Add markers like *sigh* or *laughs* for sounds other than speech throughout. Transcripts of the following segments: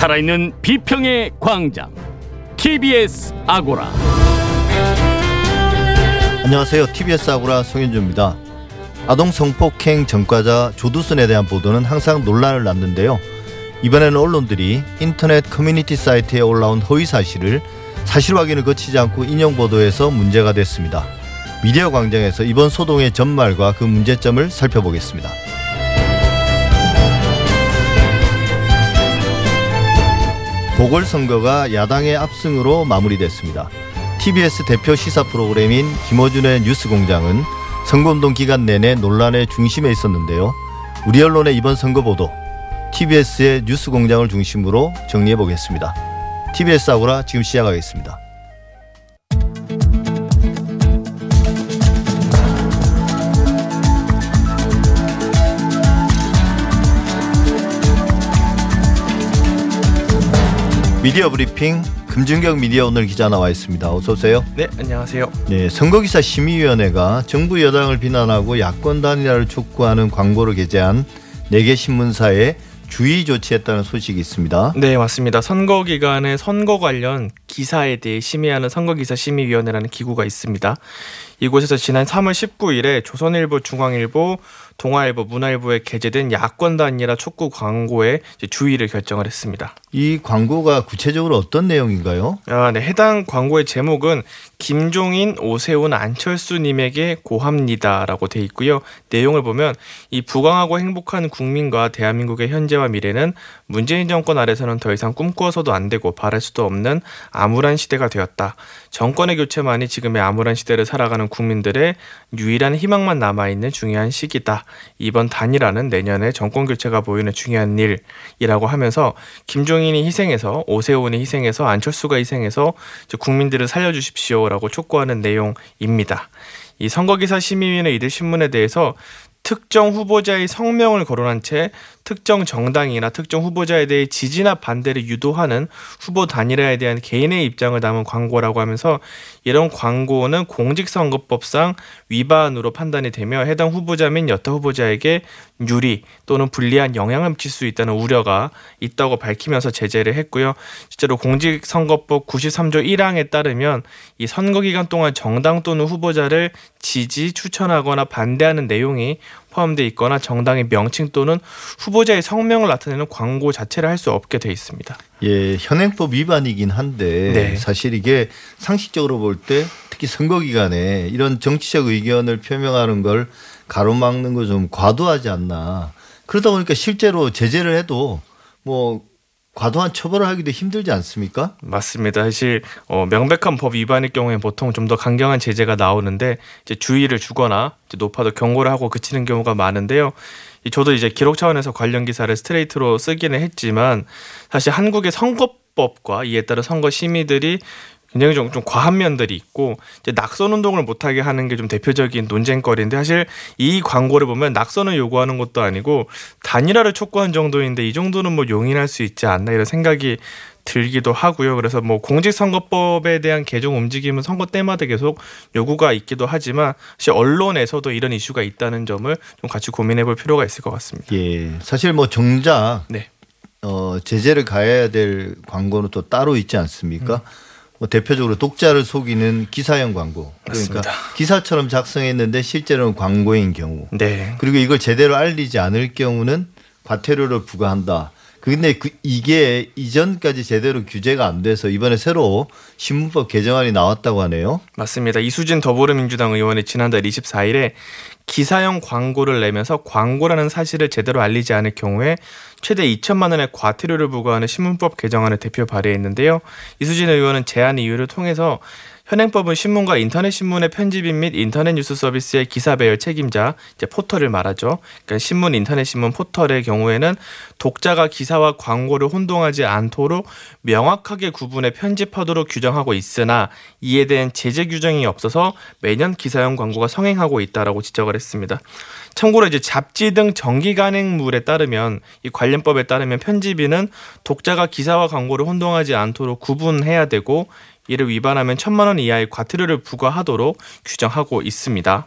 살아있는 비평의 광장 TBS 아고라 안녕하세요. TBS 아고라 송현주입니다. 아동 성폭행 전과자 조두순에 대한 보도는 항상 논란을 낳는데요. 이번에는 언론들이 인터넷 커뮤니티 사이트에 올라온 허위 사실을 사실 확인을 거치지 않고 인용 보도해서 문제가 됐습니다. 미디어 광장에서 이번 소동의 전말과 그 문제점을 살펴보겠습니다. 보궐선거가 야당의 압승으로 마무리됐습니다. TBS 대표 시사 프로그램인 김어준의 뉴스공장은 선거운동 기간 내내 논란의 중심에 있었는데요. 우리 언론의 이번 선거 보도, TBS의 뉴스공장을 중심으로 정리해 보겠습니다. TBS 아고라 지금 시작하겠습니다. 미디어 브리핑 금준경 미디어 오늘 기자 나와 있습니다. 어서 오세요. 네, 안녕하세요. 네, 선거기사 심의위원회가 정부 여당을 비난하고 야권 단일화를 촉구하는 광고를 게재한 4개 신문사에 주의 조치했다는 소식이 있습니다. 네, 맞습니다. 선거 기간에 선거 관련 기사에 대해 심의하는 선거기사 심의위원회라는 기구가 있습니다. 이곳에서 지난 3월 19일에 조선일보, 중앙일보, 동아일보, 문화일보에 게재된 야권 단일화 촉구 광고에 주의를 결정을 했습니다. 이 광고가 구체적으로 어떤 내용인가요? 아, 네. 해당 광고의 제목은 김종인, 오세훈, 안철수님에게 고합니다라고 돼 있고요. 내용을 보면 이 부강하고 행복한 국민과 대한민국의 현재와 미래는 문재인 정권 아래서는 더 이상 꿈꾸어서도 안 되고 바랄 수도 없는 암울한 시대가 되었다. 정권의 교체만이 지금의 암울한 시대를 살아가는 국민들의 유일한 희망만 남아있는 중요한 시기다. 이번 단일화는 내년에 정권 교체가 보이는 중요한 일이라고 하면서 김종인이 희생해서 오세훈이 희생해서 안철수가 희생해서 국민들을 살려주십시오 라고 촉구하는 내용입니다. 이 선거기사 심의위원회 이들 신문에 대해서 특정 후보자의 성명을 거론한 채 특정 정당이나 특정 후보자에 대해 지지나 반대를 유도하는 후보 단일화에 대한 개인의 입장을 담은 광고라고 하면서 이런 광고는 공직선거법상 위반으로 판단이 되며 해당 후보자 및 여타 후보자에게 유리 또는 불리한 영향을 미칠 수 있다는 우려가 있다고 밝히면서 제재를 했고요. 실제로 공직선거법 93조 1항에 따르면 이 선거 기간 동안 정당 또는 후보자를 지지, 추천하거나 반대하는 내용이 포함되어 있거나 정당의 명칭 또는 후보자의 성명을 나타내는 광고 자체를 할 수 없게 돼 있습니다. 예, 현행법 위반이긴 한데 네. 사실 이게 상식적으로 볼 때 특히 선거 기간에 이런 정치적 의견을 표명하는 걸 가로막는 거 좀 과도하지 않나. 그러다 보니까 실제로 제재를 해도 뭐 과도한 처벌을 하기도 힘들지 않습니까? 맞습니다. 사실 어, 명백한 법 위반일 경우에 보통 좀 더 강경한 제재가 나오는데 이제 주의를 주거나 이제 높아도 경고를 하고 그치는 경우가 많은데요. 저도 이제 기록 차원에서 관련 기사를 스트레이트로 쓰기는 했지만 사실 한국의 선거법과 이에 따라 선거 심의들이 굉장히 좀, 좀 과한 면들이 있고 이제 낙선 운동을 못하게 하는 게 좀 대표적인 논쟁거리인데 사실 이 광고를 보면 낙선을 요구하는 것도 아니고 단일화를 촉구한 정도인데 이 정도는 뭐 용인할 수 있지 않나 이런 생각이 들기도 하고요. 그래서 뭐 공직선거법에 대한 개정 움직임은 선거 때마다 계속 요구가 있기도 하지만 사실 언론에서도 이런 이슈가 있다는 점을 좀 같이 고민해 볼 필요가 있을 것 같습니다. 예. 사실 뭐 정작 네. 어, 제재를 가해야 될 광고는 또 따로 있지 않습니까? 음. 뭐 대표적으로 독자를 속이는 기사형 광고. 그러니까 맞습니다. 기사처럼 작성했는데 실제로는 광고인 경우. 네. 그리고 이걸 제대로 알리지 않을 경우는 과태료를 부과한다. 근데 그 이게 이전까지 제대로 규제가 안 돼서 이번에 새로 신문법 개정안이 나왔다고 하네요. 맞습니다. 이수진 더불어민주당 의원이 지난달 24일에 기사형 광고를 내면서 광고라는 사실을 제대로 알리지 않을 경우에 최대 2천만 원의 과태료를 부과하는 신문법 개정안을 대표 발의했는데요. 이수진 의원은 제안 이유를 통해서 현행법은 신문과 인터넷 신문의 편집인 및 인터넷 뉴스 서비스의 기사 배열 책임자, 이제 포털을 말하죠. 그러니까 신문, 인터넷 신문 포털의 경우에는 독자가 기사와 광고를 혼동하지 않도록 명확하게 구분해 편집하도록 규정하고 있으나 이에 대한 제재 규정이 없어서 매년 기사형 광고가 성행하고 있다라고 지적을 했습니다. 참고로 이제 잡지 등 정기 간행물에 따르면 이 관련법에 따르면 편집인은 독자가 기사와 광고를 혼동하지 않도록 구분해야 되고 이를 위반하면 천만 원 이하의 과태료를 부과하도록 규정하고 있습니다.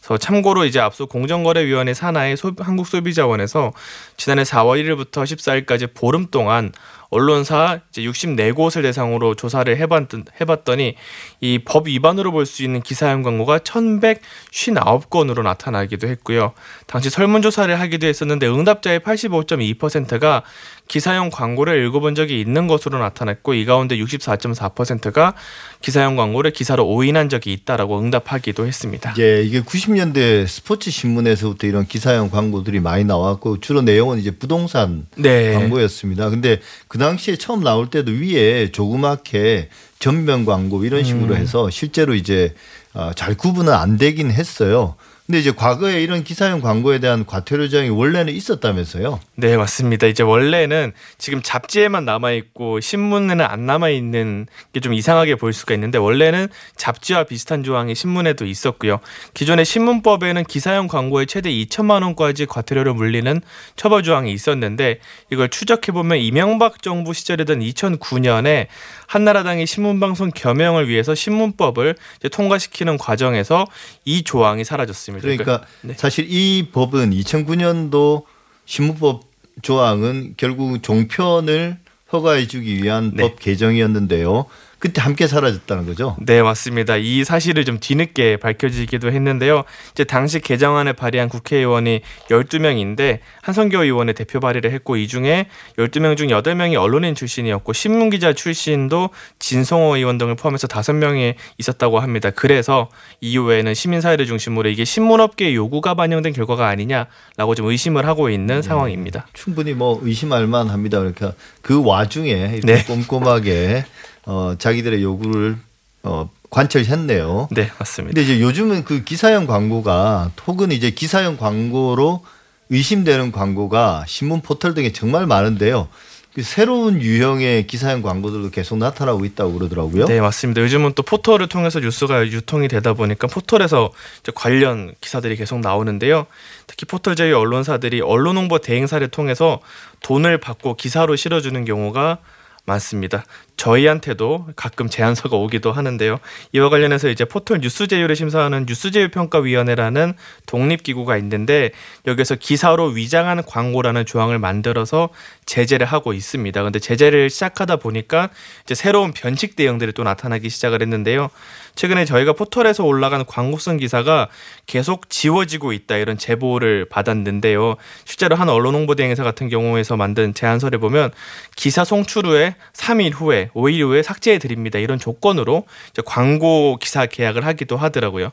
그래서 참고로 이제 앞서 공정거래위원회 산하의 소, 한국소비자원에서 지난해 4월 1일부터 14일까지 보름 동안 언론사 이제 64곳을 대상으로 조사를 해봤던, 해봤더니 이 법 위반으로 볼 수 있는 기사형 광고가 1159건으로 나타나기도 했고요. 당시 설문조사를 하기도 했었는데 응답자의 85.2%가 기사형 광고를 읽어본 적이 있는 것으로 나타났고 이 가운데 64.4%가 기사형 광고를 기사로 오인한 적이 있다라고 응답하기도 했습니다. 예, 이게 90년대 스포츠 신문에서부터 이런 기사형 광고들이 많이 나왔고 주로 내용은 이제 부동산 네. 광고였습니다. 근데 그 당시에 처음 나올 때도 위에 조그맣게 전면 광고 이런 식으로 음. 해서 실제로 이제 어, 잘 구분은 안 되긴 했어요. 근데 이제 과거에 이런 기사형 광고에 대한 과태료 조항이 원래는 있었다면서요? 네, 맞습니다. 이제 원래는 지금 잡지에만 남아 있고 신문에는 안 남아 있는 게 좀 이상하게 보일 수가 있는데 원래는 잡지와 비슷한 조항이 신문에도 있었고요. 기존의 신문법에는 기사형 광고에 최대 2천만 원까지 과태료를 물리는 처벌 조항이 있었는데 이걸 추적해 보면 이명박 정부 시절이던 2009년에 한나라당이 신문방송 겸용을 위해서 신문법을 통과시키는 과정에서 이 조항이 사라졌습니다. 그러니까 네. 사실 이 법은 2009년도 신문법 조항은 결국 종편을 허가해 주기 위한 네. 법 개정이었는데요. 그때 함께 사라졌다는 거죠? 네, 맞습니다. 이 사실을 좀 뒤늦게 밝혀지기도 했는데요. 이제 당시 개정안을 발의한 국회의원이 12명인데 한성교 의원의 대표 발의를 했고 이 중에 12명 중 8명이 언론인 출신이었고 신문기자 출신도 진성호 의원 등을 포함해서 5명이 있었다고 합니다. 그래서 이후에는 시민사회를 중심으로 이게 신문업계의 요구가 반영된 결과가 아니냐라고 좀 의심을 하고 있는 네. 상황입니다. 충분히 뭐 의심할 만합니다. 그러니까 그 와중에 이렇게 네. 꼼꼼하게 어, 자기들의 요구를 어, 관철했네요. 네, 맞습니다. 근데 이제 요즘은 그 기사형 광고가 혹은 이제 기사형 광고로 의심되는 광고가 신문 포털 등에 정말 많은데요. 그 새로운 유형의 기사형 광고들도 계속 나타나고 있다고 그러더라고요. 네, 맞습니다. 요즘은 또 포털을 통해서 뉴스가 유통이 되다 보니까 포털에서 관련 기사들이 계속 나오는데요. 특히 포털 제휴 언론사들이 언론 홍보 대행사를 통해서 돈을 받고 기사로 실어주는 경우가 많습니다. 저희한테도 가끔 제안서가 오기도 하는데요. 이와 관련해서 이제 포털 뉴스 제휴를 심사하는 뉴스 제휴 평가 위원회라는 독립 기구가 있는데 여기서 기사로 위장하는 광고라는 조항을 만들어서 제재를 하고 있습니다. 근데 제재를 시작하다 보니까 이제 새로운 변칙 대응들이 또 나타나기 시작을 했는데요. 최근에 저희가 포털에서 올라가는 광고성 기사가 계속 지워지고 있다 이런 제보를 받았는데요. 실제로 한 언론 홍보 대행사 같은 경우에서 만든 제안서를 보면 기사 송출 후에 3일 후에 5일 후에 삭제해 드립니다. 이런 조건으로 광고 기사 계약을 하기도 하더라고요.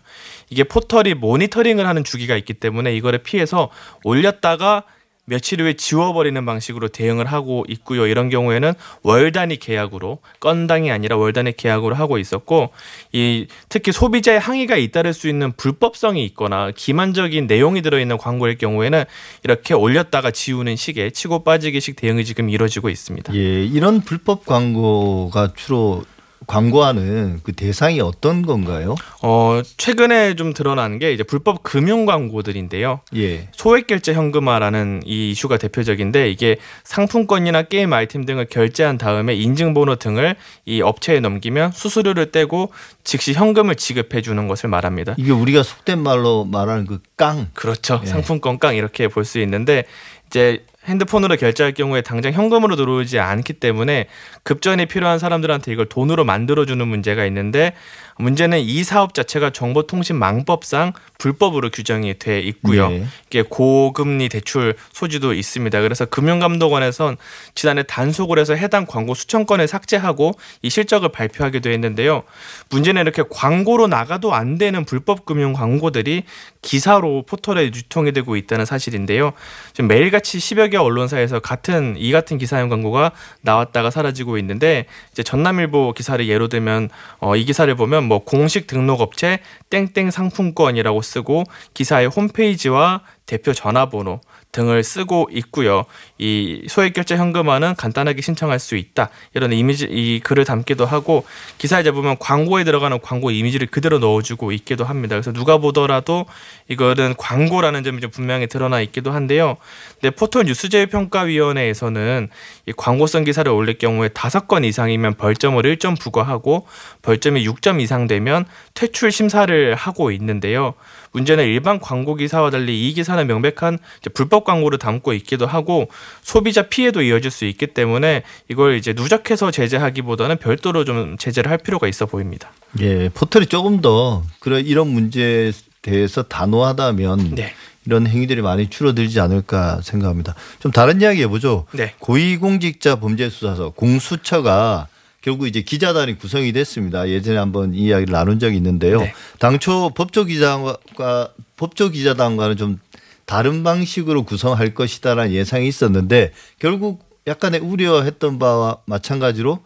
이게 포털이 모니터링을 하는 주기가 있기 때문에 이거를 피해서 올렸다가 며칠 후에 지워버리는 방식으로 대응을 하고 있고요. 이런 경우에는 월 단위 계약으로 건당이 아니라 월 단위 계약으로 하고 있었고 이 특히 소비자의 항의가 잇따를 수 있는 불법성이 있거나 기만적인 내용이 들어있는 광고일 경우에는 이렇게 올렸다가 지우는 식의 치고 빠지기식 대응이 지금 이루어지고 있습니다. 예, 이런 불법 광고가 주로 광고하는 그 대상이 어떤 건가요? 어, 최근에 좀 드러난 게 이제 불법 금융 광고들인데요. 예. 소액 결제 현금화라는 이 이슈가 대표적인데 이게 상품권이나 게임 아이템 등을 결제한 다음에 인증번호 등을 이 업체에 넘기면 수수료를 떼고 즉시 현금을 지급해 주는 것을 말합니다. 이게 우리가 속된 말로 말하는 그 깡. 그렇죠. 예. 상품권 깡 이렇게 볼 수 있는데 이제 핸드폰으로 결제할 경우에 당장 현금으로 들어오지 않기 때문에 급전이 필요한 사람들한테 이걸 돈으로 만들어주는 문제가 있는데 문제는 이 사업 자체가 정보통신망법상 불법으로 규정이 돼 있고요. 네. 이게 고금리 대출 소지도 있습니다. 그래서 금융감독원에선 지난해 단속을 해서 해당 광고 수천 건을 삭제하고 이 실적을 발표하기도 했는데요. 문제는 이렇게 광고로 나가도 안 되는 불법 금융 광고들이 기사로 포털에 유통이 되고 있다는 사실인데요. 지금 매일같이 10여 개 언론사에서 같은 이 같은 기사형 광고가 나왔다가 사라지고 있는데 이제 전남일보 기사를 예로 들면 어, 이 기사를 보면 뭐 공식 등록업체 땡땡 상품권이라고 쓰고 기사의 홈페이지와 대표 전화번호 등을 쓰고 있고요. 이 소액 결제 현금화는 간단하게 신청할 수 있다. 이런 이미지 이 글을 담기도 하고 기사에 보면 광고에 들어가는 광고 이미지를 그대로 넣어주고 있기도 합니다. 그래서 누가 보더라도 이거는 광고라는 점이 좀 분명히 드러나 있기도 한데요. 네, 포털 뉴스제휴 평가위원회에서는 이 광고성 기사를 올릴 경우에 다섯 건 이상이면 벌점을 1점 부과하고 벌점이 6점 이상 되면 퇴출 심사를 하고 있는데요. 문제는 일반 광고 기사와 달리 이 기사는 명백한 불법 광고를 담고 있기도 하고 소비자 피해도 이어질 수 있기 때문에 이걸 이제 누적해서 제재하기보다는 별도로 좀 제재를 할 필요가 있어 보입니다. 예, 포털이 조금 더 그래 이런 문제에 대해서 단호하다면 네. 이런 행위들이 많이 줄어들지 않을까 생각합니다. 좀 다른 이야기 해보죠. 네. 고위공직자 범죄수사서 공수처가 결국 이제 기자단이 구성이 됐습니다. 예전에 한번 이야기를 나눈 적이 있는데요. 네. 당초 법조기자과 법조기자단과는 좀 다른 방식으로 구성할 것이다라는 예상이 있었는데 결국 약간의 우려했던 바와 마찬가지로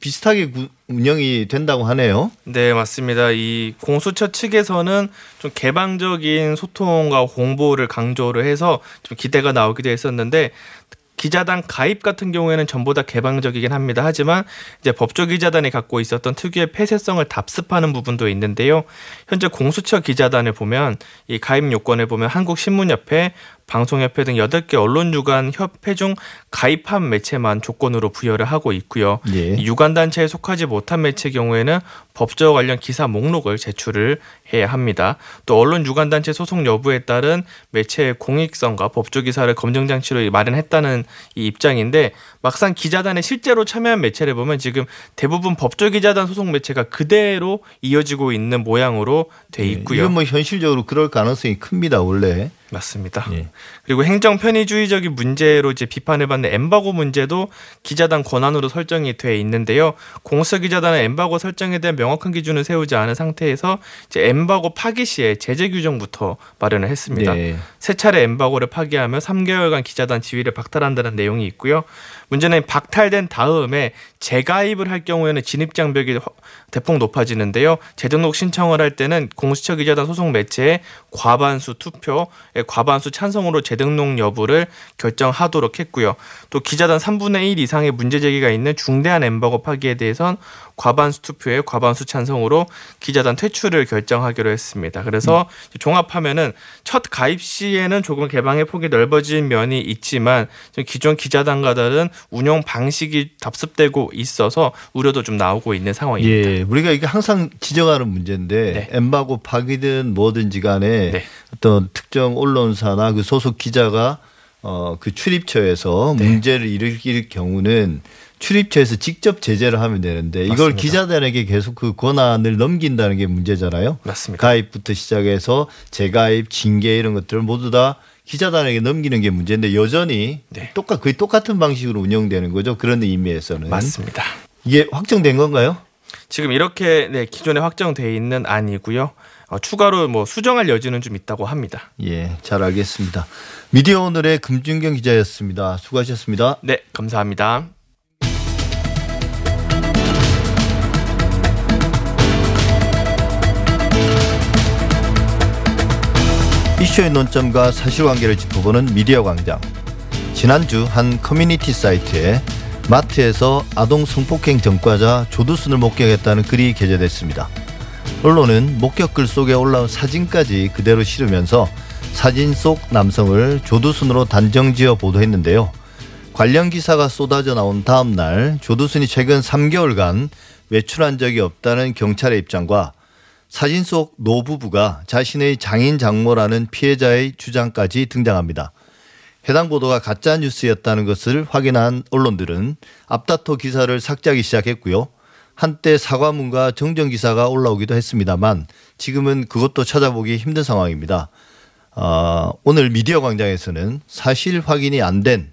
비슷하게 운영이 된다고 하네요. 네, 맞습니다. 이 공수처 측에서는 좀 개방적인 소통과 홍보를 강조를 해서 좀 기대가 나오기도 했었는데 기자단 가입 같은 경우에는 전보다 개방적이긴 합니다. 하지만 이제 법조기자단이 갖고 있었던 특유의 폐쇄성을 답습하는 부분도 있는데요. 현재 공수처 기자단을 보면 이 가입 요건을 보면 한국신문협회, 방송협회 등 8개 언론유관 협회 중 가입한 매체만 조건으로 부여를 하고 있고요. 예. 유관단체에 속하지 못한 매체 경우에는 법조 관련 기사 목록을 제출을 해야 합니다. 또 언론 유관단체 소속 여부에 따른 매체의 공익성과 법조 기사를 검증 장치로 마련했다는 이 입장인데 막상 기자단에 실제로 참여한 매체를 보면 지금 대부분 법조 기자단 소속 매체가 그대로 이어지고 있는 모양으로 돼 예, 있고요. 예, 이건 뭐 현실적으로 그럴 가능성이 큽니다. 원래. 맞습니다. 예. 그리고 행정 편의주의적인 문제로 이제 비판을 받는 엠바고 문제도 기자단 권한으로 설정이 돼 있는데요. 공수 기자단은 엠바고 설정에 대한 명확한 기준을 세우지 않은 상태에서 이제 엠바고 파기 시에 제재 규정부터 마련을 했습니다. 네. 세 차례 엠바고를 파기하며 3개월간 기자단 지위를 박탈한다는 내용이 있고요. 문제는 박탈된 다음에 재가입을 할 경우에는 진입 장벽이 대폭 높아지는데요. 재등록 신청을 할 때는 공수처 기자단 소속 매체의 과반수 투표, 과반수 찬성으로 재등록 여부를 결정하도록 했고요. 또 기자단 3분의 1 이상의 문제 제기가 있는 중대한 엠버거 파기에 대해선 과반수 투표에 과반수 찬성으로 기자단 퇴출을 결정하기로 했습니다. 그래서 음. 종합하면은 첫 가입 시에는 조금 개방의 폭이 넓어진 면이 있지만 기존 기자단과 다른 운영 방식이 답습되고 있어서 우려도 좀 나오고 있는 상황입니다. 예, 우리가 이게 항상 지적하는 문제인데 네. 엠바고 파기든 뭐든지 간에 네. 어떤 특정 언론사나 그 소속 기자가 어, 그 출입처에서 네. 문제를 일으킬 경우는 출입처에서 직접 제재를 하면 되는데 이걸 맞습니다. 기자단에게 계속 그 권한을 넘긴다는 게 문제잖아요. 맞습니다. 가입부터 시작해서 재가입, 징계 이런 것들을 모두 다 기자단에게 넘기는 게 문제인데 여전히 네. 똑같 거의 똑같은 방식으로 운영되는 거죠. 그런 의미에서는 맞습니다. 이게 확정된 건가요? 지금 이렇게 네, 기존에 확정돼 있는 안이고요. 어, 추가로 뭐 수정할 여지는 좀 있다고 합니다. 예, 잘 알겠습니다. 미디어 오늘의 금준경 기자였습니다. 수고하셨습니다. 네, 감사합니다. 이슈의 논점과 사실관계를 짚어보는 미디어 광장. 지난주 한 커뮤니티 사이트에 마트에서 아동 성폭행 전과자 조두순을 목격했다는 글이 게재됐습니다. 언론은 목격글 속에 올라온 사진까지 그대로 실으면서 사진 속 남성을 조두순으로 단정지어 보도했는데요. 관련 기사가 쏟아져 나온 다음 날 조두순이 최근 3개월간 외출한 적이 없다는 경찰의 입장과 사진 속 노부부가 자신의 장인 장모라는 피해자의 주장까지 등장합니다. 해당 보도가 가짜 뉴스였다는 것을 확인한 언론들은 앞다퉈 기사를 삭제하기 시작했고요. 한때 사과문과 정정 기사가 올라오기도 했습니다만 지금은 그것도 찾아보기 힘든 상황입니다. 어, 오늘 미디어 광장에서는 사실 확인이 안 된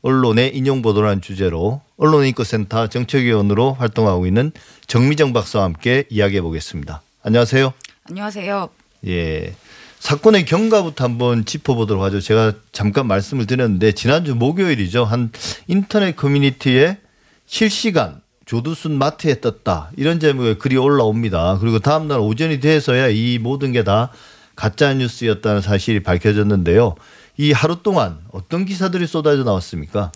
언론의 인용 보도라는 주제로 언론인권센터 정책위원으로 활동하고 있는 정미정 박사와 함께 이야기해 보겠습니다. 안녕하세요. 안녕하세요. 예. 사건의 경과부터 한번 짚어보도록 하죠. 제가 잠깐 말씀을 드렸는데 지난주 목요일이죠. 한 인터넷 커뮤니티에 실시간 조두순 마트에 떴다 이런 제목의 글이 올라옵니다. 그리고 다음 날 오전이 돼서야 이 모든 게 다 가짜 뉴스였다는 사실이 밝혀졌는데요. 이 하루 동안 어떤 기사들이 쏟아져 나왔습니까?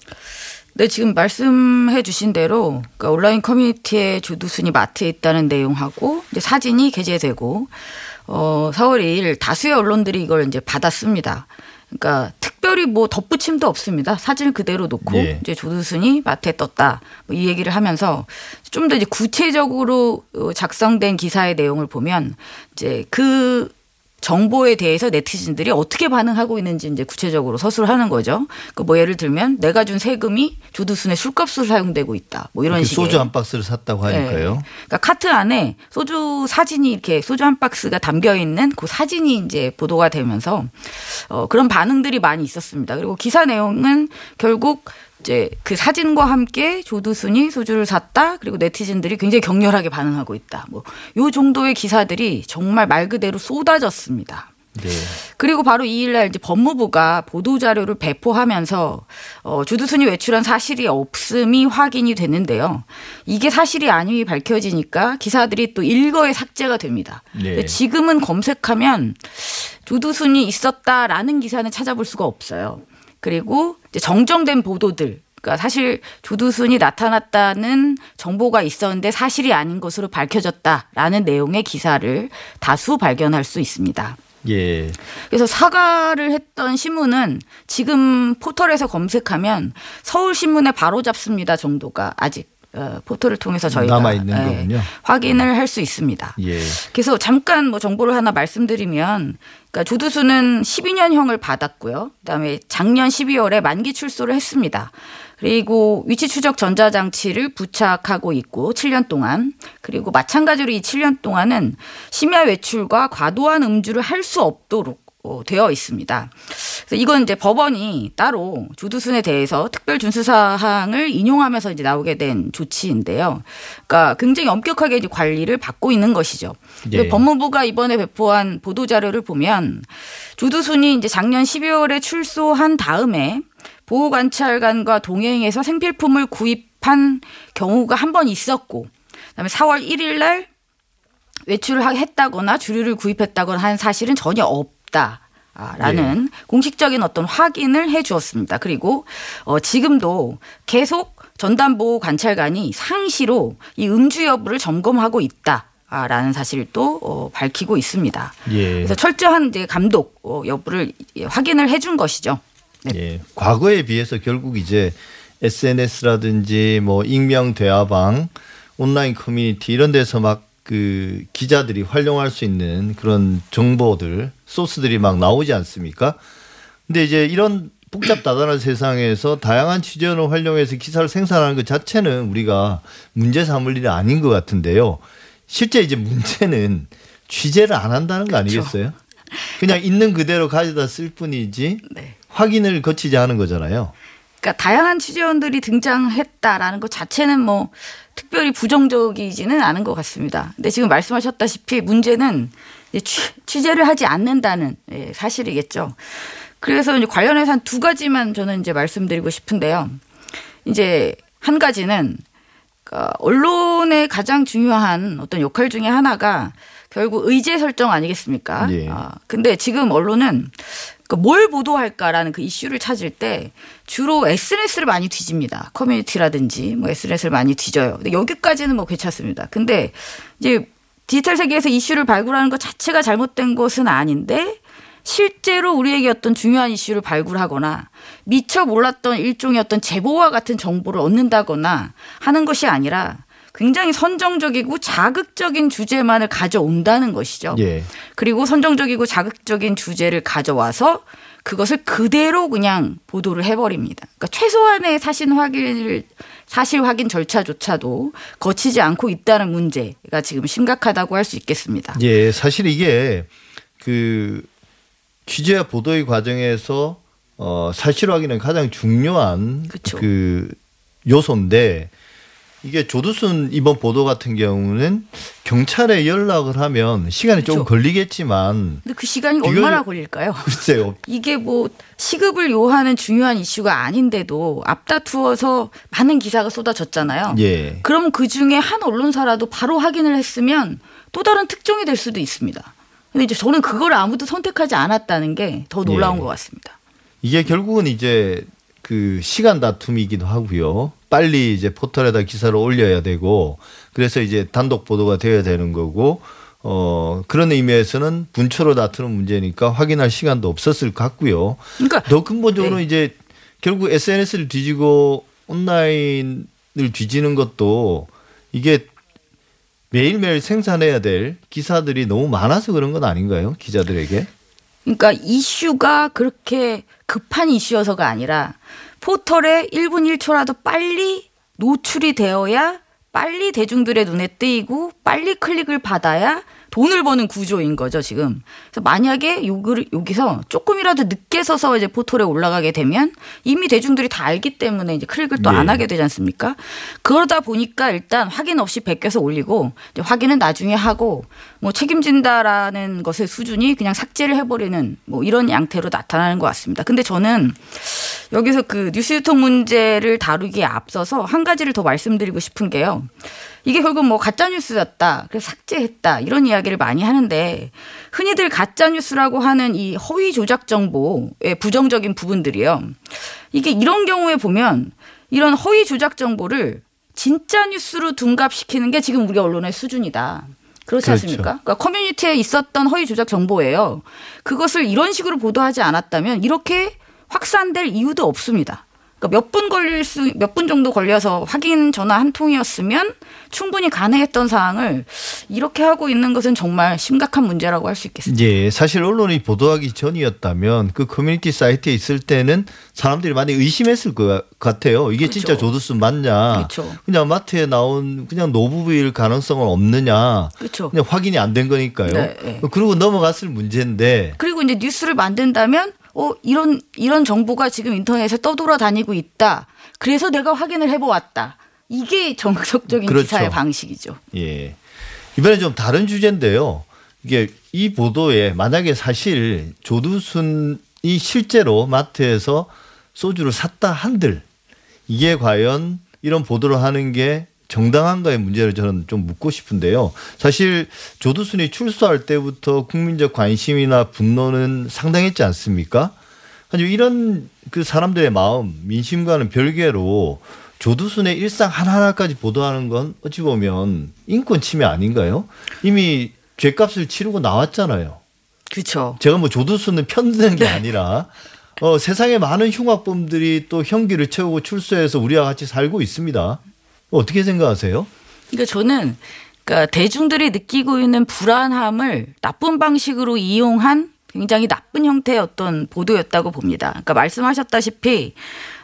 네, 지금 말씀해 주신 대로 그러니까 온라인 커뮤니티에 조두순이 마트에 있다는 내용하고 이제 사진이 게재되고 어 4월 2일 다수의 언론들이 이걸 이제 받았습니다. 그러니까 특별히 뭐 덧붙임도 없습니다. 사진을 그대로 놓고 예. 이제 조두순이 마트에 떴다. 뭐 이 얘기를 하면서 좀 더 이제 구체적으로 작성된 기사의 내용을 보면 이제 그 정보에 대해서 네티즌들이 어떻게 반응하고 있는지 이제 구체적으로 서술하는 거죠. 그 뭐 예를 들면 내가 준 세금이 조두순의 술값으로 사용되고 있다. 뭐 이런 식의 소주 한 박스를 샀다고 하니까요. 네. 그러니까 카트 안에 소주 사진이 이렇게 소주 한 박스가 담겨 있는 그 사진이 이제 보도가 되면서 어 그런 반응들이 많이 있었습니다. 그리고 기사 내용은 결국 이제 그 사진과 함께 조두순이 소주를 샀다. 그리고 네티즌들이 굉장히 격렬하게 반응하고 있다. 뭐 요 정도의 기사들이 정말 말 그대로 쏟아졌습니다. 네. 그리고 바로 이일날 이제 법무부가 보도 자료를 배포하면서 어, 주두순이 외출한 사실이 없음이 확인이 됐는데요. 이게 사실이 아님이 밝혀지니까 기사들이 또 일거에 삭제가 됩니다. 네. 지금은 검색하면 주두순이 있었다라는 기사는 찾아볼 수가 없어요. 그리고 이제 정정된 보도들 그러니까 사실 조두순이 나타났다는 정보가 있었는데 사실이 아닌 것으로 밝혀졌다라는 내용의 기사를 다수 발견할 수 있습니다. 예. 그래서 사과를 했던 신문은 지금 포털에서 검색하면 서울신문에 바로 잡습니다 정도가 아직 어, 포털을 통해서 저희가 남아 있는 예. 확인을 할 수 있습니다. 예. 그래서 잠깐 뭐 정보를 하나 말씀드리면 그러니까 조두수는 12년형을 받았고요. 그다음에 작년 12월에 만기 출소를 했습니다. 그리고 위치 추적 전자장치를 부착하고 있고 7년 동안 그리고 마찬가지로 이 7년 동안은 심야 외출과 과도한 음주를 할 수 없도록 어, 되어 있습니다. 그래서 이건 이제 법원이 따로 조두순에 대해서 특별 준수 사항을 인용하면서 이제 나오게 된 조치인데요. 그러니까 굉장히 엄격하게 이제 관리를 받고 있는 것이죠. 예. 법무부가 이번에 배포한 보도 자료를 보면 조두순이 이제 작년 12월에 출소한 다음에 보호관찰관과 동행해서 생필품을 구입한 경우가 한 번 있었고, 그다음에 4월 1일 날 외출을 했다거나 주류를 구입했다거나 한 사실은 전혀 없. 있다. 라는 예. 공식적인 어떤 확인을 해 주었습니다. 그리고 어 지금도 계속 전담보호 관찰관이 상시로 이 음주 여부를 점검하고 있다. 라는 사실을 또 어, 밝히고 있습니다. 예. 그래서 철저한 이제 감독 어, 여부를 확인을 해준 것이죠. 네. 예. 과거에 비해서 결국 이제 SNS라든지 뭐 익명 대화방, 온라인 커뮤니티 이런 데서 막 그 기자들이 활용할 수 있는 그런 정보들 소스들이 막 나오지 않습니까? 근데 이제 이런 복잡다단한 *clears throat* 세상에서 다양한 취재원을 활용해서 기사를 생산하는 것 자체는 우리가 문제 삼을 일이 아닌 것 같은데요. 실제 이제 문제는 취재를 안 한다는 거 아니겠어요? 그냥 있는 그대로 가져다 쓸 뿐이지 네. 확인을 거치지 않은 거잖아요. 그러니까 다양한 취재원들이 등장했다라는 것 자체는 뭐 특별히 부정적이지는 않은 것 같습니다. 근데 지금 말씀하셨다시피 문제는 취 재를 하지 않는다는 예, 사실이겠죠. 그래서 이제 관련해서 한 두 가지만 저는 이제 말씀드리고 싶은데요. 이제 한 가지는 그러니까 언론의 가장 중요한 어떤 역할 중에 하나가 결국 의제 설정 아니겠습니까? 예. 아, 근데 지금 언론은 그러니까 뭘 보도할까라는 그 이슈를 찾을 때 주로 SNS를 많이 뒤집니다. 커뮤니티라든지 뭐 SNS를 많이 뒤져요. 근데 여기까지는 뭐 괜찮습니다. 근데 이제 디지털 세계에서 이슈를 발굴하는 것 자체가 잘못된 것은 아닌데 실제로 우리에게 어떤 중요한 이슈를 발굴하거나 미처 몰랐던 일종의 어떤 제보와 같은 정보를 얻는다거나 하는 것이 아니라 굉장히 선정적이고 자극적인 주제만을 가져온다는 것이죠. 예. 그리고 선정적이고 자극적인 주제를 가져와서 그것을 그대로 그냥 보도를 해버립니다. 그러니까 최소한의 사실 확인을 사실 확인 절차조차도 거치지 않고 있다는 문제가 지금 심각하다고 할 수 있겠습니다. 예, 사실 이게 그 취재와 보도의 과정에서 어 사실 확인은 가장 중요한 그쵸. 그 요소인데 이게 조두순 이번 보도 같은 경우는 경찰에 연락을 하면 시간이 그렇죠. 좀 걸리겠지만 근데 그 시간이 얼마나 걸릴까요? *laughs* 글쎄요. *laughs* 이게 뭐 시급을 요하는 중요한 이슈가 아닌데도 앞다투어서 많은 기사가 쏟아졌잖아요. 예. 그럼 그 중에 한 언론사라도 바로 확인을 했으면 또 다른 특종이 될 수도 있습니다. 근데 이제 저는 그걸 아무도 선택하지 않았다는 게 더 놀라운 예. 것 같습니다. 이게 결국은 이제 그 시간 다툼이기도 하고요. 빨리 이제 포털에다 기사를 올려야 되고 그래서 이제 단독 보도가 되어야 되는 거고 어 그런 의미에서는 분초로 다투는 문제니까 확인할 시간도 없었을 것 같고요. 그러니까 더 근본적으로 네. 이제 결국 SNS를 뒤지고 온라인을 뒤지는 것도 이게 매일매일 생산해야 될 기사들이 너무 많아서 그런 건 아닌가요? 기자들에게? 그러니까 이슈가 그렇게 급한 이슈여서가 아니라 포털에 1분 1초라도 빨리 노출이 되어야 빨리 대중들의 눈에 띄고 빨리 클릭을 받아야 돈을 버는 구조인 거죠, 지금. 그래서 만약에 요글, 여기서 조금이라도 늦게 서서 이제 포털에 올라가게 되면 이미 대중들이 다 알기 때문에 이제 클릭을 또안 네. 하게 되지 않습니까? 그러다 보니까 일단 확인 없이 베껴서 올리고 확인은 나중에 하고 뭐 책임진다라는 것의 수준이 그냥 삭제를 해버리는 뭐 이런 양태로 나타나는 것 같습니다. 근데 저는 여기서 그 뉴스 유통 문제를 다루기에 앞서서 한 가지를 더 말씀드리고 싶은 게요. 이게 결국 뭐 가짜 뉴스였다. 그래서 삭제했다. 이런 이야기를 많이 하는데 흔히들 가짜 뉴스라고 하는 이 허위 조작 정보의 부정적인 부분들이요. 이게 이런 경우에 보면 이런 허위 조작 정보를 진짜 뉴스로 둔갑시키는 게 지금 우리 언론의 수준이다. 그렇지 그렇죠. 않습니까? 그러니까 커뮤니티에 있었던 허위 조작 정보예요. 그것을 이런 식으로 보도하지 않았다면 이렇게 확산될 이유도 없습니다. 그러니까 몇 분 걸릴 수, 몇 분 정도 걸려서 확인 전화 한 통이었으면 충분히 가능했던 사항을 이렇게 하고 있는 것은 정말 심각한 문제라고 할 수 있겠습니다. 예, 사실 언론이 보도하기 전이었다면 그 커뮤니티 사이트에 있을 때는 사람들이 많이 의심했을 것 같아요. 이게 그렇죠. 진짜 조두순 맞냐? 그렇죠. 그냥 마트에 나온 그냥 노부부일 가능성은 없느냐? 그렇죠. 그냥 확인이 안 된 거니까요. 네, 네. 그리고 넘어갔을 문제인데. 그리고 이제 뉴스를 만든다면 어, 이런, 이런 정보가 지금 인터넷에 떠돌아다니고 있다. 그래서 내가 확인을 해보았다. 이게 정석적인 그렇죠. 기사의 방식이죠. 예. 이번에 좀 다른 주제인데요. 이게 이 보도에 만약에 사실 조두순이 실제로 마트에서 소주를 샀다 한들 이게 과연 이런 보도를 하는 게 정당한가의 문제를 저는 좀 묻고 싶은데요. 사실 조두순이 출소할 때부터 국민적 관심이나 분노는 상당했지 않습니까? 하지만 이런 그 사람들의 마음, 민심과는 별개로 조두순의 일상 하나하나까지 보도하는 건 어찌 보면 인권 침해 아닌가요? 이미 죄값을 치르고 나왔잖아요. 그렇죠. 제가 뭐 조두순은 편드는 게 네. 아니라 어, 세상에 많은 흉악범들이 또 형기를 채우고 출소해서 우리와 같이 살고 있습니다. 어떻게 생각하세요? 그러니까 저는 그러니까 대중들이 느끼고 있는 불안함을 나쁜 방식으로 이용한 굉장히 나쁜 형태의 어떤 보도였다고 봅니다. 그러니까 말씀하셨다시피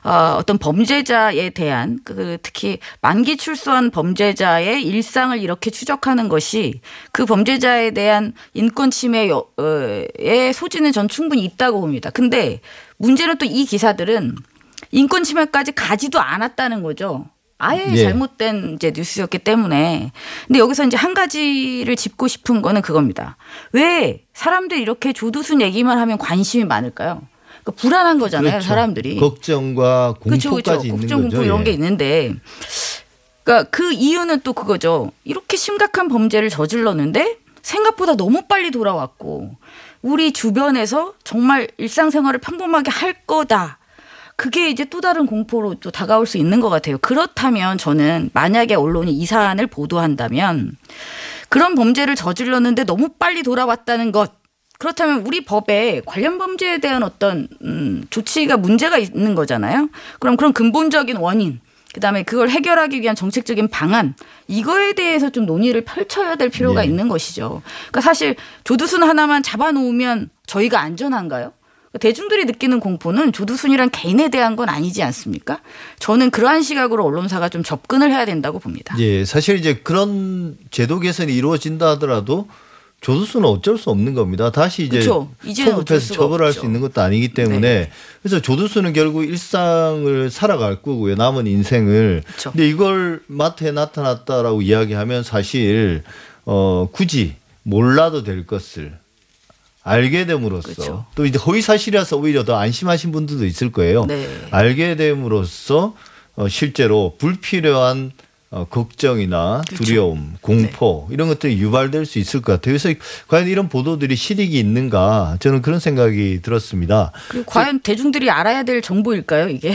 어, 어떤 범죄자에 대한 그 특히 만기 출소한 범죄자의 일상을 이렇게 추적하는 것이 그 범죄자에 대한 인권 침해의 소지는 전 충분히 있다고 봅니다. 근데 문제는 또 이 기사들은 인권 침해까지 가지도 않았다는 거죠. 아예 네. 잘못된 이제 뉴스였기 때문에. 근데 여기서 이제 한 가지를 짚고 싶은 거는 그겁니다. 왜 사람들이 이렇게 조두순 얘기만 하면 관심이 많을까요? 그러니까 불안한 거잖아요, 그렇죠. 사람들이. 걱정과 공포까지 그렇죠, 그렇죠. 있는 걱정, 거죠. 공포 이런 게 예. 있는데. 그러니까 그 이유는 또 그거죠. 이렇게 심각한 범죄를 저질렀는데 생각보다 너무 빨리 돌아왔고 우리 주변에서 정말 일상생활을 평범하게 할 거다. 그게 이제 또 다른 공포로 또 다가올 수 있는 것 같아요. 그렇다면 저는 만약에 언론이 이 사안을 보도한다면 그런 범죄를 저질렀는데 너무 빨리 돌아왔다는 것 그렇다면 우리 법에 관련 범죄에 대한 어떤 음, 조치가 문제가 있는 거잖아요. 그럼 그런 근본적인 원인 그다음에 그걸 해결하기 위한 정책적인 방안 이거에 대해서 좀 논의를 펼쳐야 될 필요가 네. 있는 것이죠. 그러니까 사실 조두순 하나만 잡아놓으면 저희가 안전한가요? 대중들이 느끼는 공포는 조두순이란 개인에 대한 건 아니지 않습니까? 저는 그러한 시각으로 언론사가 좀 접근을 해야 된다고 봅니다. 예, 사실 이제 그런 제도 개선이 이루어진다 하더라도 조두순은 어쩔 수 없는 겁니다. 다시 이제 소급해서 처벌할 없죠. 수 있는 것도 아니기 때문에 네. 그래서 조두순은 결국 일상을 살아갈 거고요. 남은 인생을. 그렇죠. 근데 이걸 마트에 나타났다라고 이야기하면 사실 어 굳이 몰라도 될 것을 알게 됨으로써 그렇죠. 또 이제 허위 사실이라서 오히려 더 안심하신 분들도 있을 거예요. 네. 알게 됨으로써 어 실제로 불필요한 어 걱정이나 그렇죠. 두려움, 공포 네. 이런 것들이 유발될 수 있을 것 같아요. 그래서 과연 이런 보도들이 실익이 있는가 저는 그런 생각이 들었습니다. 그리고 과연 대중들이 알아야 될 정보일까요, 이게?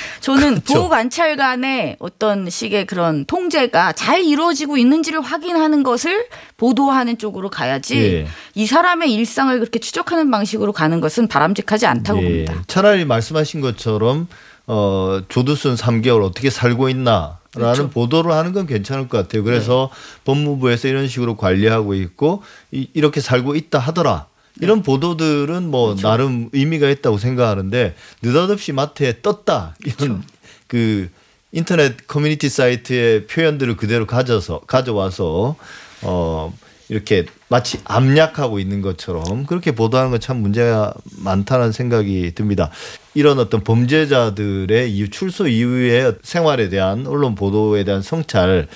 *laughs* 저는 그렇죠. 보호관찰관의 어떤 식의 그런 통제가 잘 이루어지고 있는지를 확인하는 것을 보도하는 쪽으로 가야지 예. 이 사람의 일상을 그렇게 추적하는 방식으로 가는 것은 바람직하지 않다고 예. 봅니다. 차라리 말씀하신 것처럼 어, 조두순 3개월 어떻게 살고 있나. 라는 그렇죠. 보도를 하는 건 괜찮을 것 같아요. 그래서 네. 법무부에서 이런 식으로 관리하고 있고 이, 렇게 살고 있다 하더라. 이런 네. 보도들은 뭐 그렇죠. 나름 의미가 있다고 생각하는데 느닷없이 마트에 떴다 이런 그렇죠. 그 인터넷 커뮤니티 사이트의 표현들을 그대로 가져서 가져와서 어 이렇게 마치 압력하고 있는 것처럼 그렇게 보도하는 건 참 문제가 많다는 생각이 듭니다. 이런 어떤 범죄자들의 이후 출소 이후의 생활에 대한 언론 보도에 대한 성찰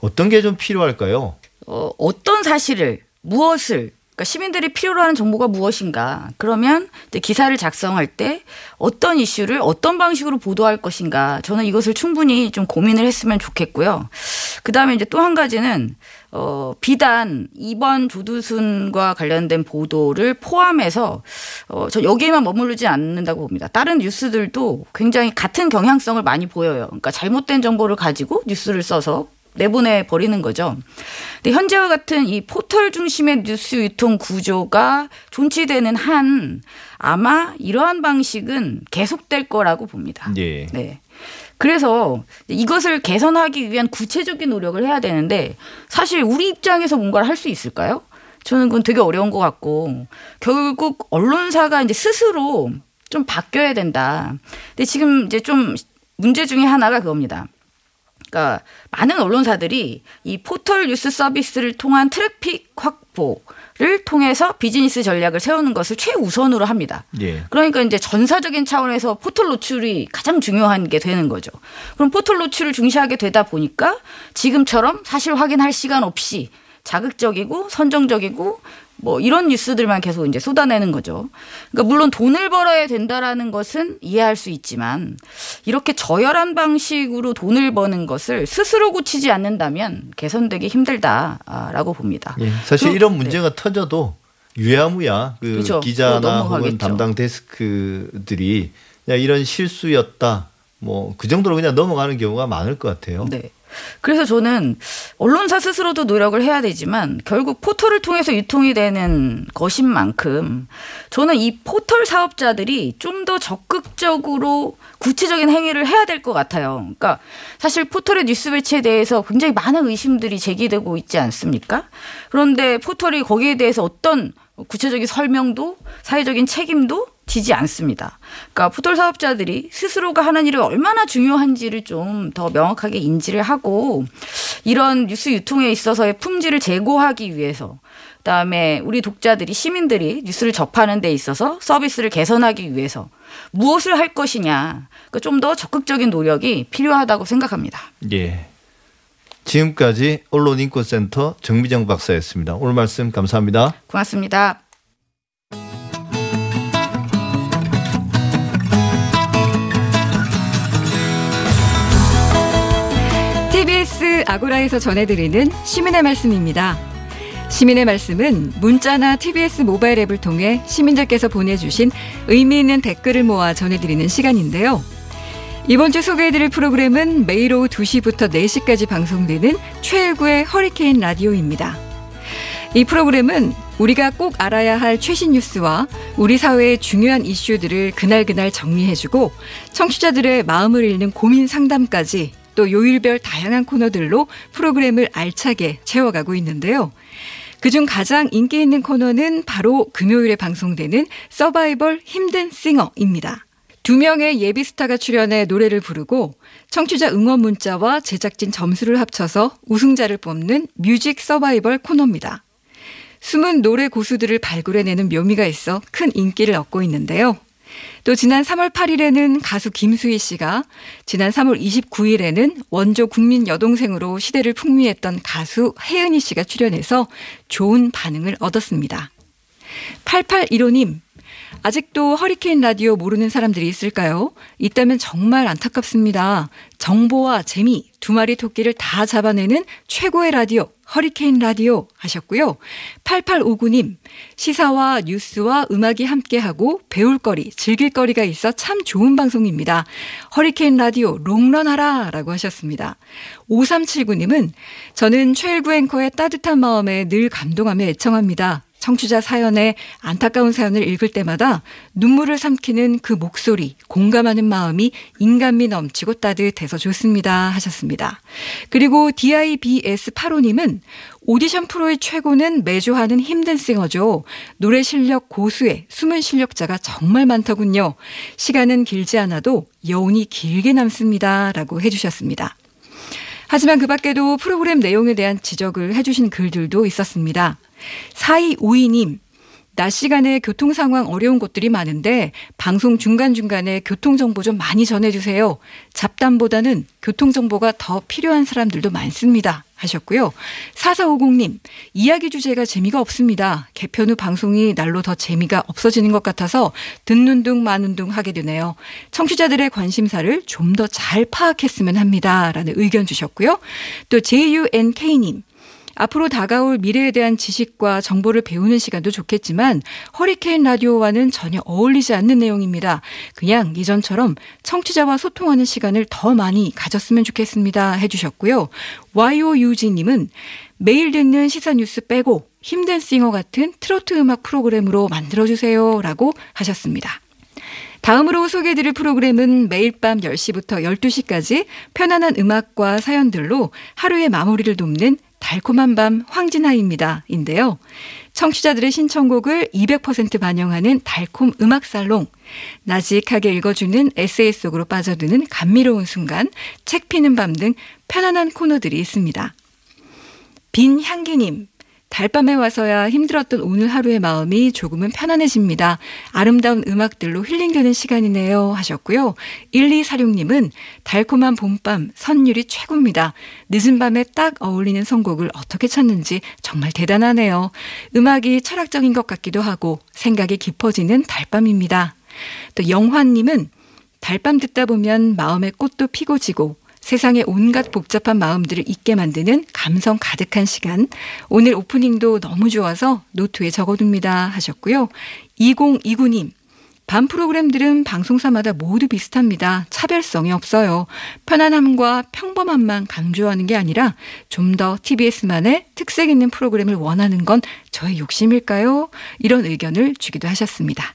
어떤 게 좀 필요할까요? 어, 어떤 사실을 무엇을 그러니까 시민들이 필요로 하는 정보가 무엇인가? 그러면 기사를 작성할 때 어떤 이슈를 어떤 방식으로 보도할 것인가? 저는 이것을 충분히 좀 고민을 했으면 좋겠고요. 그 다음에 이제 또 한 가지는 어, 비단 이번 조두순과 관련된 보도를 포함해서 어, 저 여기에만 머무르지 않는다고 봅니다. 다른 뉴스들도 굉장히 같은 경향성을 많이 보여요. 그러니까 잘못된 정보를 가지고 뉴스를 써서 내보내 버리는 거죠. 근데 현재와 같은 이 포털 중심의 뉴스 유통 구조가 존치되는 한 아마 이러한 방식은 계속될 거라고 봅니다. 예. 네. 그래서 이것을 개선하기 위한 구체적인 노력을 해야 되는데 사실 우리 입장에서 뭔가를 할 수 있을까요? 저는 그건 되게 어려운 것 같고 결국 언론사가 이제 스스로 좀 바뀌어야 된다. 근데 지금 이제 좀 문제 중에 하나가 그겁니다. 그러니까 많은 언론사들이 이 포털 뉴스 서비스를 통한 트래픽 확보를 통해서 비즈니스 전략을 세우는 것을 최우선으로 합니다. 예. 그러니까 이제 전사적인 차원에서 포털 노출이 가장 중요한 게 되는 거죠. 그럼 포털 노출을 중시하게 되다 보니까 지금처럼 사실 확인할 시간 없이 자극적이고 선정적이고 뭐 이런 뉴스들만 계속 이제 쏟아내는 거죠. 그러니까 물론 돈을 벌어야 된다라는 것은 이해할 수 있지만 이렇게 저열한 방식으로 돈을 버는 것을 스스로 고치지 않는다면 개선되기 힘들다라고 봅니다. 예, 사실 이런 네. 문제가 네. 터져도 유야무야 그 그렇죠. 기자나 혹은 담당 데스크들이 그냥 이런 실수였다. 뭐 그 정도로 그냥 넘어가는 경우가 많을 것 같아요. 네. 그래서 저는 언론사 스스로도 노력을 해야 되지만 결국 포털을 통해서 유통이 되는 것인 만큼 저는 이 포털 사업자들이 좀 더 적극적으로 구체적인 행위를 해야 될 것 같아요. 그러니까 사실 포털의 뉴스 배치에 대해서 굉장히 많은 의심들이 제기되고 있지 않습니까? 그런데 포털이 거기에 대해서 어떤 구체적인 설명도 사회적인 책임도 지지 않습니다. 그러니까 포털 사업자들이 스스로가 하는 일이 얼마나 중요한지를 좀 더 명확하게 인지를 하고 이런 뉴스 유통에 있어서의 품질을 제고하기 위해서 그다음에 우리 독자들이 시민들이 뉴스를 접하는 데 있어서 서비스를 개선하기 위해서 무엇을 할 것이냐 그러니까 좀 더 적극적인 노력이 필요하다고 생각합니다. 예. 지금까지 언론인권센터 정미정 박사였습니다. 오늘 말씀 감사합니다. 고맙습니다. 아고라에서 전해드리는 시민의 말씀입니다. 시민의 말씀은 문자나 TBS 모바일 앱을 통해 시민들께서 보내주신 의미 있는 댓글을 모아 전해드리는 시간인데요. 이번 주 소개해드릴 프로그램은 매일 오후 2시부터 4시까지 방송되는 최일구의 허리케인 라디오입니다. 이 프로그램은 우리가 꼭 알아야 할 최신 뉴스와 우리 사회의 중요한 이슈들을 그날그날 정리해주고 청취자들의 마음을 읽는 고민 상담까지 또 요일별 다양한 코너들로 프로그램을 알차게 채워가고 있는데요. 그중 가장 인기 있는 코너는 바로 금요일에 방송되는 서바이벌 힘든 싱어입니다. 두 명의 예비 스타가 출연해 노래를 부르고 청취자 응원 문자와 제작진 점수를 합쳐서 우승자를 뽑는 뮤직 서바이벌 코너입니다. 숨은 노래 고수들을 발굴해내는 묘미가 있어 큰 인기를 얻고 있는데요. 또 지난 3월 8일에는 가수 김수희 씨가 지난 3월 29일에는 원조 국민 여동생으로 시대를 풍미했던 가수 혜은이 씨가 출연해서 좋은 반응을 얻었습니다. 8815님, 아직도 허리케인 라디오 모르는 사람들이 있을까요? 있다면 정말 안타깝습니다. 정보와 재미, 두 마리 토끼를 다 잡아내는 최고의 라디오, 허리케인 라디오 하셨고요. 8859님, 시사와 뉴스와 음악이 함께하고 배울 거리, 즐길 거리가 있어 참 좋은 방송입니다. 허리케인 라디오 롱런하라 라고 하셨습니다. 5379님은 저는 최일구 앵커의 따뜻한 마음에 늘 감동하며 애청합니다. 청취자 사연에 안타까운 사연을 읽을 때마다 눈물을 삼키는 그 목소리, 공감하는 마음이 인간미 넘치고 따뜻해서 좋습니다 하셨습니다. 그리고 DIBS85님은 오디션 프로의 최고는 매주 하는 힘든 싱어죠. 노래 실력 고수의 숨은 실력자가 정말 많더군요. 시간은 길지 않아도 여운이 길게 남습니다. 라고 해주셨습니다. 하지만 그 밖에도 프로그램 내용에 대한 지적을 해주신 글들도 있었습니다. 4252님, 낮 시간에 교통 상황 어려운 곳들이 많은데 방송 중간중간에 교통정보 좀 많이 전해주세요. 잡담보다는 교통정보가 더 필요한 사람들도 많습니다. 하셨고요. 4450님, 이야기 주제가 재미가 없습니다. 개편 후 방송이 날로 더 재미가 없어지는 것 같아서 듣는 둥 마는 둥 하게 되네요. 청취자들의 관심사를 좀 더 잘 파악했으면 합니다. 라는 의견 주셨고요. 또 JUNK님, 앞으로 다가올 미래에 대한 지식과 정보를 배우는 시간도 좋겠지만 허리케인 라디오와는 전혀 어울리지 않는 내용입니다. 그냥 이전처럼 청취자와 소통하는 시간을 더 많이 가졌으면 좋겠습니다. 해주셨고요. YOUG님은 매일 듣는 시사 뉴스 빼고 힘든 싱어 같은 트로트 음악 프로그램으로 만들어주세요. 라고 하셨습니다. 다음으로 소개해드릴 프로그램은 매일 밤 10시부터 12시까지 편안한 음악과 사연들로 하루의 마무리를 돕는 달콤한 밤 황진아입니다. 인데요. 청취자들의 신청곡을 200% 반영하는 달콤 음악 살롱, 나직하게 읽어주는 에세이 속으로 빠져드는 감미로운 순간, 책 피는 밤 등 편안한 코너들이 있습니다. 빈 향기님, 달밤에 와서야 힘들었던 오늘 하루의 마음이 조금은 편안해집니다. 아름다운 음악들로 힐링되는 시간이네요. 하셨고요. 1246님은 달콤한 봄밤 선율이 최고입니다. 늦은 밤에 딱 어울리는 선곡을 어떻게 찾는지 정말 대단하네요. 음악이 철학적인 것 같기도 하고 생각이 깊어지는 달밤입니다. 또 영화님은 달밤 듣다 보면 마음의 꽃도 피고 지고 세상의 온갖 복잡한 마음들을 잊게 만드는 감성 가득한 시간. 오늘 오프닝도 너무 좋아서 노트에 적어둡니다 하셨고요. 2029님. 밤 프로그램들은 방송사마다 모두 비슷합니다. 차별성이 없어요. 편안함과 평범함만 강조하는 게 아니라 좀 더 TBS만의 특색 있는 프로그램을 원하는 건 저의 욕심일까요? 이런 의견을 주기도 하셨습니다.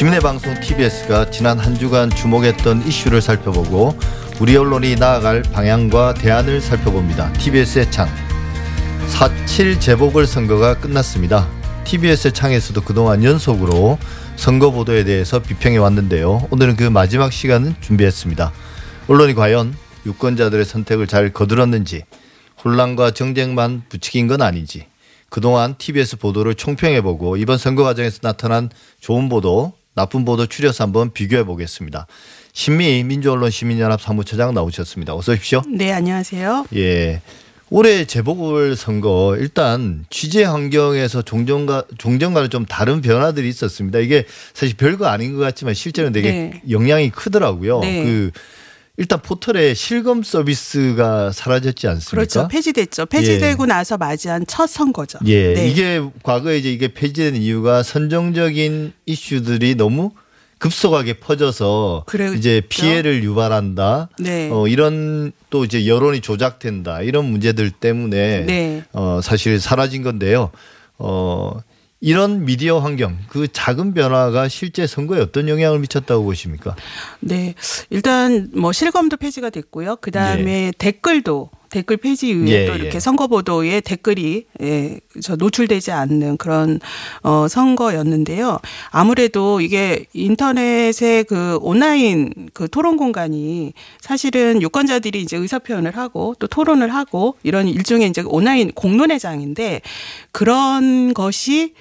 시민의 방송 TBS가 지난 한 주간 주목했던 이슈를 살펴보고 우리 언론이 나아갈 방향과 대안을 살펴봅니다. TBS의 창. 4.7 재보궐선거가 끝났습니다. TBS의 창에서도 그동안 연속으로 선거 보도에 대해서 비평해 왔는데요. 오늘은 그 마지막 시간을 준비했습니다. 언론이 과연 유권자들의 선택을 잘 거들었는지 혼란과 정쟁만 부추긴 건 아닌지 그동안 TBS 보도를 총평해보고 이번 선거 과정에서 나타난 좋은 보도 나쁜 보도 추려서 한번 비교해 보겠습니다. 신미 민주언론 시민연합 사무처장 나오셨습니다. 어서 오십시오. 네, 안녕하세요. 예. 올해 재보궐 선거 일단 취재 환경에서 종전과 종전과는 좀 다른 변화들이 있었습니다. 이게 사실 별거 아닌 것 같지만 실제로 되게 네. 영향이 크더라고요. 네. 그 일단 포털에 실검 서비스가 사라졌지 않습니까? 그렇죠. 폐지됐죠. 폐지되고 예. 나서 맞이한 첫 선거죠. 예. 네. 이게 과거에 이제 이게 폐지된 이유가 선정적인 이슈들이 너무 급속하게 퍼져서 그래요. 이제 피해를 유발한다. 네. 어, 이런 또 이제 여론이 조작된다. 이런 문제들 때문에 네. 어, 사실 사라진 건데요. 어, 이런 미디어 환경, 그 작은 변화가 실제 선거에 어떤 영향을 미쳤다고 보십니까? 네. 일단 뭐 실검도 폐지가 됐고요. 그 다음에 예. 댓글도 댓글 폐지 이후에 예, 또 이렇게 예. 선거 보도에 댓글이 예, 저 노출되지 않는 그런 어 선거였는데요. 아무래도 이게 인터넷의 그 온라인 그 토론 공간이 사실은 유권자들이 이제 의사 표현을 하고 또 토론을 하고 이런 일종의 이제 온라인 공론회장인데 그런 것이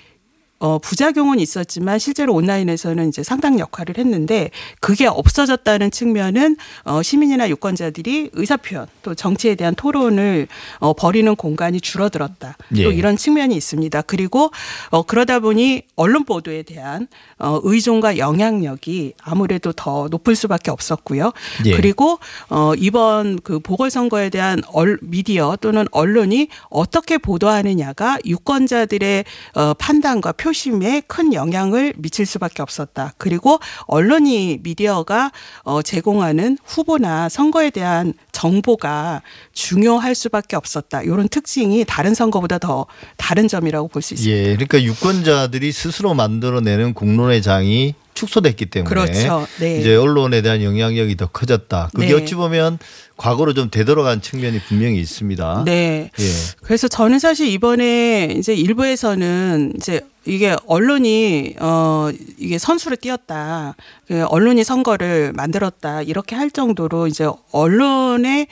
어, 부작용은 있었지만 실제로 온라인에서는 이제 상당 역할을 했는데 그게 없어졌다는 측면은 어, 시민이나 유권자들이 의사표현 또 정치에 대한 토론을 어, 벌이는 공간이 줄어들었다. 예. 또 이런 측면이 있습니다. 그리고 어, 그러다 보니 언론 보도에 대한 어, 의존과 영향력이 아무래도 더 높을 수밖에 없었고요. 예. 그리고 어, 이번 그 보궐선거에 대한 얼, 미디어 또는 언론이 어떻게 보도하느냐가 유권자들의 어, 판단과 표 표심에 큰 영향을 미칠 수밖에 없었다. 그리고 언론이 미디어가 어, 제공하는 후보나 선거에 대한 정보가 중요할 수밖에 없었다. 이런 특징이 다른 선거보다 더 다른 점이라고 볼 수 있습니다. 예, 그러니까 유권자들이 스스로 만들어내는 공론의 장이 축소됐기 때문에 그렇죠. 네. 이제 언론에 대한 영향력이 더 커졌다. 그게 네. 어찌 보면 과거로 좀 되돌아간 측면이 분명히 있습니다. 네. 예. 그래서 저는 사실 이번에 이제 일부에서는 이제 이게 언론이 어 이게 선수를 띄었다. 그 언론이 선거를 만들었다. 이렇게 할 정도로 이제 언론의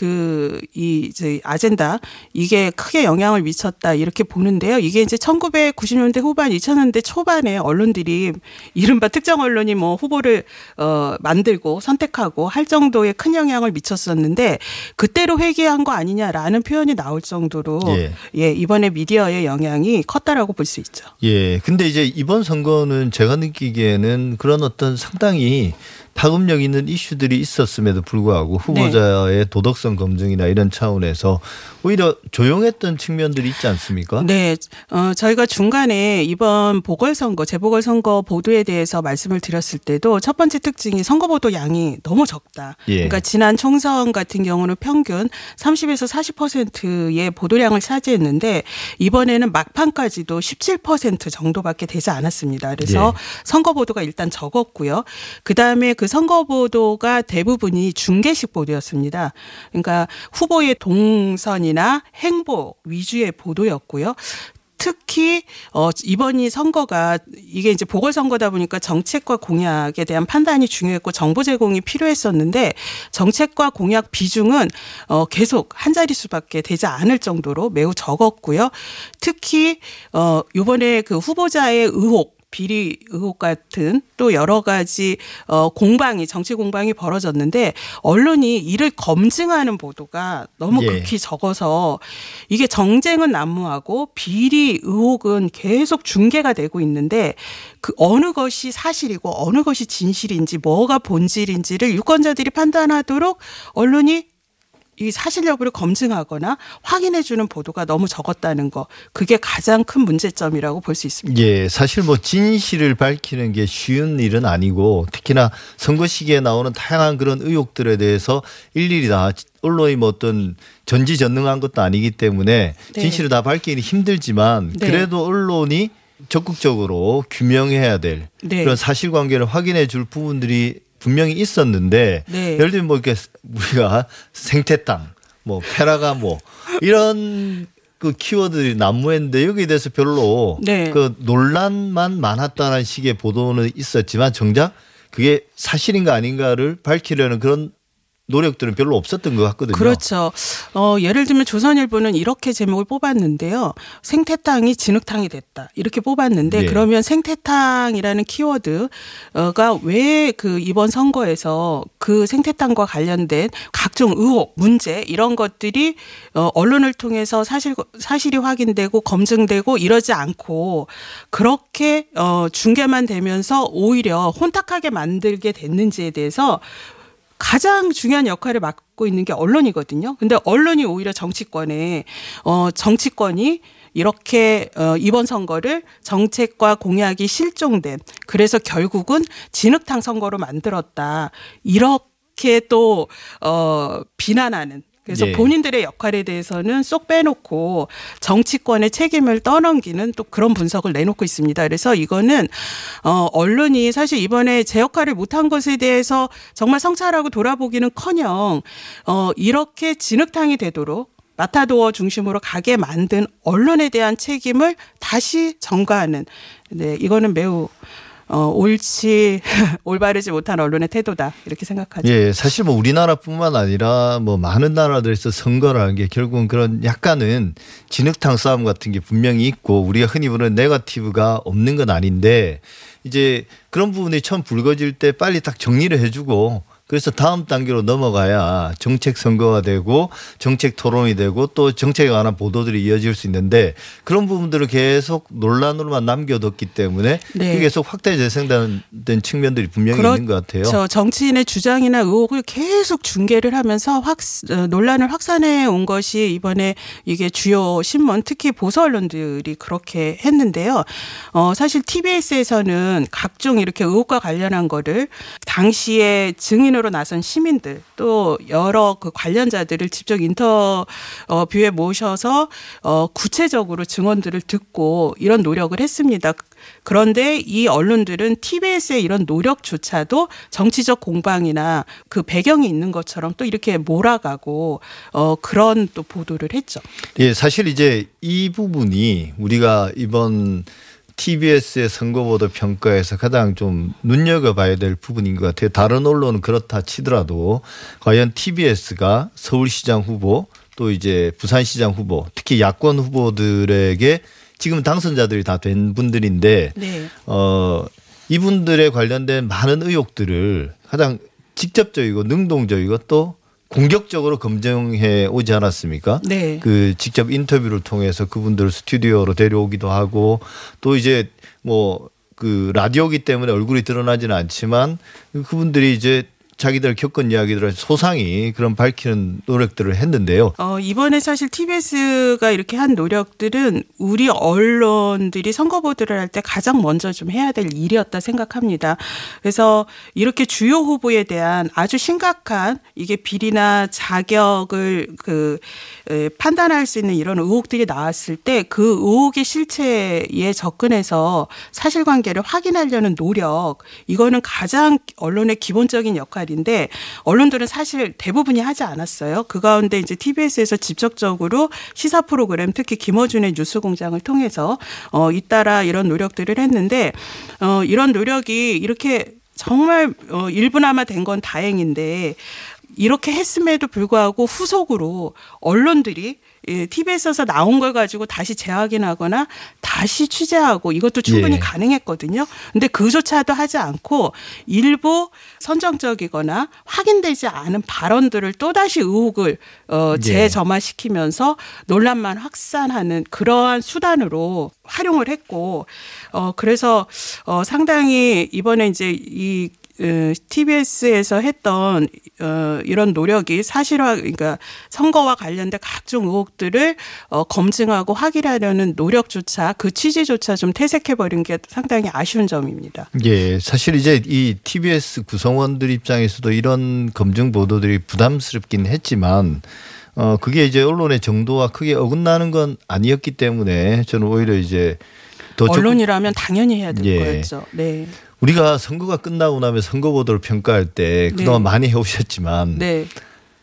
그 이 이제 아젠다 이게 크게 영향을 미쳤다 이렇게 보는데요. 이게 이제 1990년대 후반 2000년대 초반에 언론들이 이른바 특정 언론이 뭐 후보를 어 만들고 선택하고 할 정도의 큰 영향을 미쳤었는데 그때로 회귀한 거 아니냐라는 표현이 나올 정도로 예, 예 이번에 미디어의 영향이 컸다라고 볼 수 있죠. 예. 근데 이제 이번 선거는 제가 느끼기에는 그런 어떤 상당히 파급력 있는 이슈들이 있었음에도 불구하고 후보자의 네. 도덕성 검증이나 이런 차원에서 오히려 조용했던 측면들이 있지 않습니까? 네. 어, 저희가 중간에 이번 보궐선거, 재보궐선거 보도에 대해서 말씀을 드렸을 때도 첫 번째 특징이 선거보도 양이 너무 적다. 예. 그러니까 지난 총선 같은 경우는 평균 30에서 40%의 보도량을 차지했는데 이번에는 막판까지도 17% 정도밖에 되지 않았습니다. 그래서 예. 선거보도가 일단 적었고요. 그 다음에 그 선거 보도가 대부분이 중계식 보도였습니다. 그러니까 후보의 동선이나 행보 위주의 보도였고요. 특히 어 이번이 선거가 이게 이제 보궐 선거다 보니까 정책과 공약에 대한 판단이 중요했고 정보 제공이 필요했었는데 정책과 공약 비중은 어 계속 한 자릿수밖에 되지 않을 정도로 매우 적었고요. 특히 어 요번에 그 후보자의 의혹 비리 의혹 같은 또 여러 가지 어 공방이 정치 공방이 벌어졌는데 언론이 이를 검증하는 보도가 너무 예. 극히 적어서 이게 정쟁은 난무하고 비리 의혹은 계속 중계가 되고 있는데 그 어느 것이 사실이고 어느 것이 진실인지 뭐가 본질인지를 유권자들이 판단하도록 언론이 이 사실 여부를 검증하거나 확인해 주는 보도가 너무 적었다는 거 그게 가장 큰 문제점이라고 볼 수 있습니다. 예, 사실 뭐 진실을 밝히는 게 쉬운 일은 아니고 특히나 선거 시기에 나오는 다양한 그런 의혹들에 대해서 일일이 다 언론이 뭐 어떤 전지전능한 것도 아니기 때문에 네. 진실을 다 밝히기 힘들지만 네. 그래도 언론이 적극적으로 규명해야 될 네. 그런 사실관계를 확인해 줄 부분들이 분명히 있었는데 네. 예를 들면 뭐 이렇게 우리가 생태 땅, 뭐 페라가 뭐 이런 그 키워드들이 난무했는데 여기에 대해서 별로 네. 그 논란만 많았다는 식의 보도는 있었지만 정작 그게 사실인가 아닌가를 밝히려는 그런 노력들은 별로 없었던 것 같거든요. 그렇죠. 어, 예를 들면 조선일보는 이렇게 제목을 뽑았는데요. 생태탕이 진흙탕이 됐다. 이렇게 뽑았는데 네. 그러면 생태탕이라는 키워드가 왜 그 이번 선거에서 그 생태탕과 관련된 각종 의혹, 문제 이런 것들이 어, 언론을 통해서 사실 사실이 확인되고 검증되고 이러지 않고 그렇게 어, 중계만 되면서 오히려 혼탁하게 만들게 됐는지에 대해서 가장 중요한 역할을 맡고 있는 게 언론이거든요. 근데 언론이 오히려 정치권에 어 정치권이 이렇게 어 이번 선거를 정책과 공약이 실종된 그래서 결국은 진흙탕 선거로 만들었다. 이렇게 또 어 비난하는 그래서 예. 본인들의 역할에 대해서는 쏙 빼놓고 정치권의 책임을 떠넘기는 또 그런 분석을 내놓고 있습니다. 그래서 이거는 어 언론이 사실 이번에 제 역할을 못한 것에 대해서 정말 성찰하고 돌아보기는커녕 어 이렇게 진흙탕이 되도록 마타도어 중심으로 가게 만든 언론에 대한 책임을 다시 전가하는 네 이거는 매우 어, 옳지 *laughs* 올바르지 못한 언론의 태도다 이렇게 생각하죠. 예, 사실 뭐 우리나라뿐만 아니라 뭐 많은 나라들에서 선거라는 게 결국은 그런 약간은 진흙탕 싸움 같은 게 분명히 있고 우리가 흔히 부르는 네거티브가 없는 건 아닌데 이제 그런 부분이 처음 불거질 때 빨리 딱 정리를 해주고 그래서 다음 단계로 넘어가야 정책 선거가 되고 정책 토론이 되고 또 정책에 관한 보도들이 이어질 수 있는데 그런 부분들을 계속 논란으로만 남겨뒀기 때문에 네. 그게 계속 확대 재생된 측면들이 분명히 그렇죠. 있는 것 같아요. 저 정치인의 주장이나 의혹을 계속 중계를 하면서 확 어, 논란을 확산해 온 것이 이번에 이게 주요 신문 특히 보수 언론들이 그렇게 했는데요. 어 사실 TBS에서는 각종 이렇게 의혹과 관련한 거를 당시에 증인을 대표로 나선 시민들 또 여러 그 관련자들을 직접 인터뷰에 모셔서 어 구체적으로 증언들을 듣고 이런 노력을 했습니다. 그런데 이 언론들은 TBS의 이런 노력조차도 정치적 공방이나 그 배경이 있는 것처럼 또 이렇게 몰아가고 어 그런 또 보도를 했죠. 예, 사실 이제 이 부분이 우리가 이번 TBS의 선거보도 평가에서 가장 좀 눈여겨봐야 될 부분인 것 같아요. 다른 언론은 그렇다 치더라도 과연 TBS가 서울시장 후보 또 이제 부산시장 후보 특히 야권 후보들에게 지금 당선자들이 다 된 분들인데 네. 어 이분들에 관련된 많은 의혹들을 가장 직접적이고 능동적이고 또 공격적으로 검증해 오지 않았습니까? 네. 그 직접 인터뷰를 통해서 그분들을 스튜디오로 데려오기도 하고 또 이제 뭐 그 라디오기 때문에 얼굴이 드러나지는 않지만 그분들이 이제 자기들 겪은 이야기들을 소상히 그런 밝히는 노력들을 했는데요. 어, 이번에 사실 TBS가 이렇게 한 노력들은 우리 언론들이 선거 보도를 할 때 가장 먼저 좀 해야 될 일이었다 생각합니다. 그래서 이렇게 주요 후보에 대한 아주 심각한 이게 비리나 자격을 그 판단할 수 있는 이런 의혹들이 나왔을 때 그 의혹의 실체에 접근해서 사실관계를 확인하려는 노력 이거는 가장 언론의 기본적인 역할이 말인데 언론들은 사실 대부분이 하지 않았어요. 그 가운데 이제 TBS에서 직접적으로 시사 프로그램 특히 김어준의 뉴스공장을 통해서 어 잇따라 이런 노력들을 했는데 어 이런 노력이 이렇게 정말 어 일부나마 된 건 다행인데 이렇게 했음에도 불구하고 후속으로 언론들이 예, TV에서 나온 걸 가지고 다시 재확인하거나 다시 취재하고 이것도 충분히 예. 가능했거든요. 근데 그조차도 하지 않고 일부 선정적이거나 확인되지 않은 발언들을 또다시 의혹을 어, 예. 재점화시키면서 논란만 확산하는 그러한 수단으로 활용을 했고 어 그래서 어 상당히 이번에 이제 이 TBS에서 했던 어, 이런 노력이 사실화, 그러니까 선거와 관련된 각종 의혹들을 어, 검증하고 확인하려는 노력조차 그 취지조차 좀 퇴색해 버린 게 상당히 아쉬운 점입니다. 예, 사실 이제 이 TBS 구성원들 입장에서도 이런 검증 보도들이 부담스럽긴 했지만 어, 그게 이제 언론의 정도와 크게 어긋나는 건 아니었기 때문에 저는 오히려 이제 더 언론이라면 당연히 해야 될 예. 거였죠. 네. 우리가 선거가 끝나고 나면 선거 보도를 평가할 때 그동안 네. 많이 해오셨지만 네.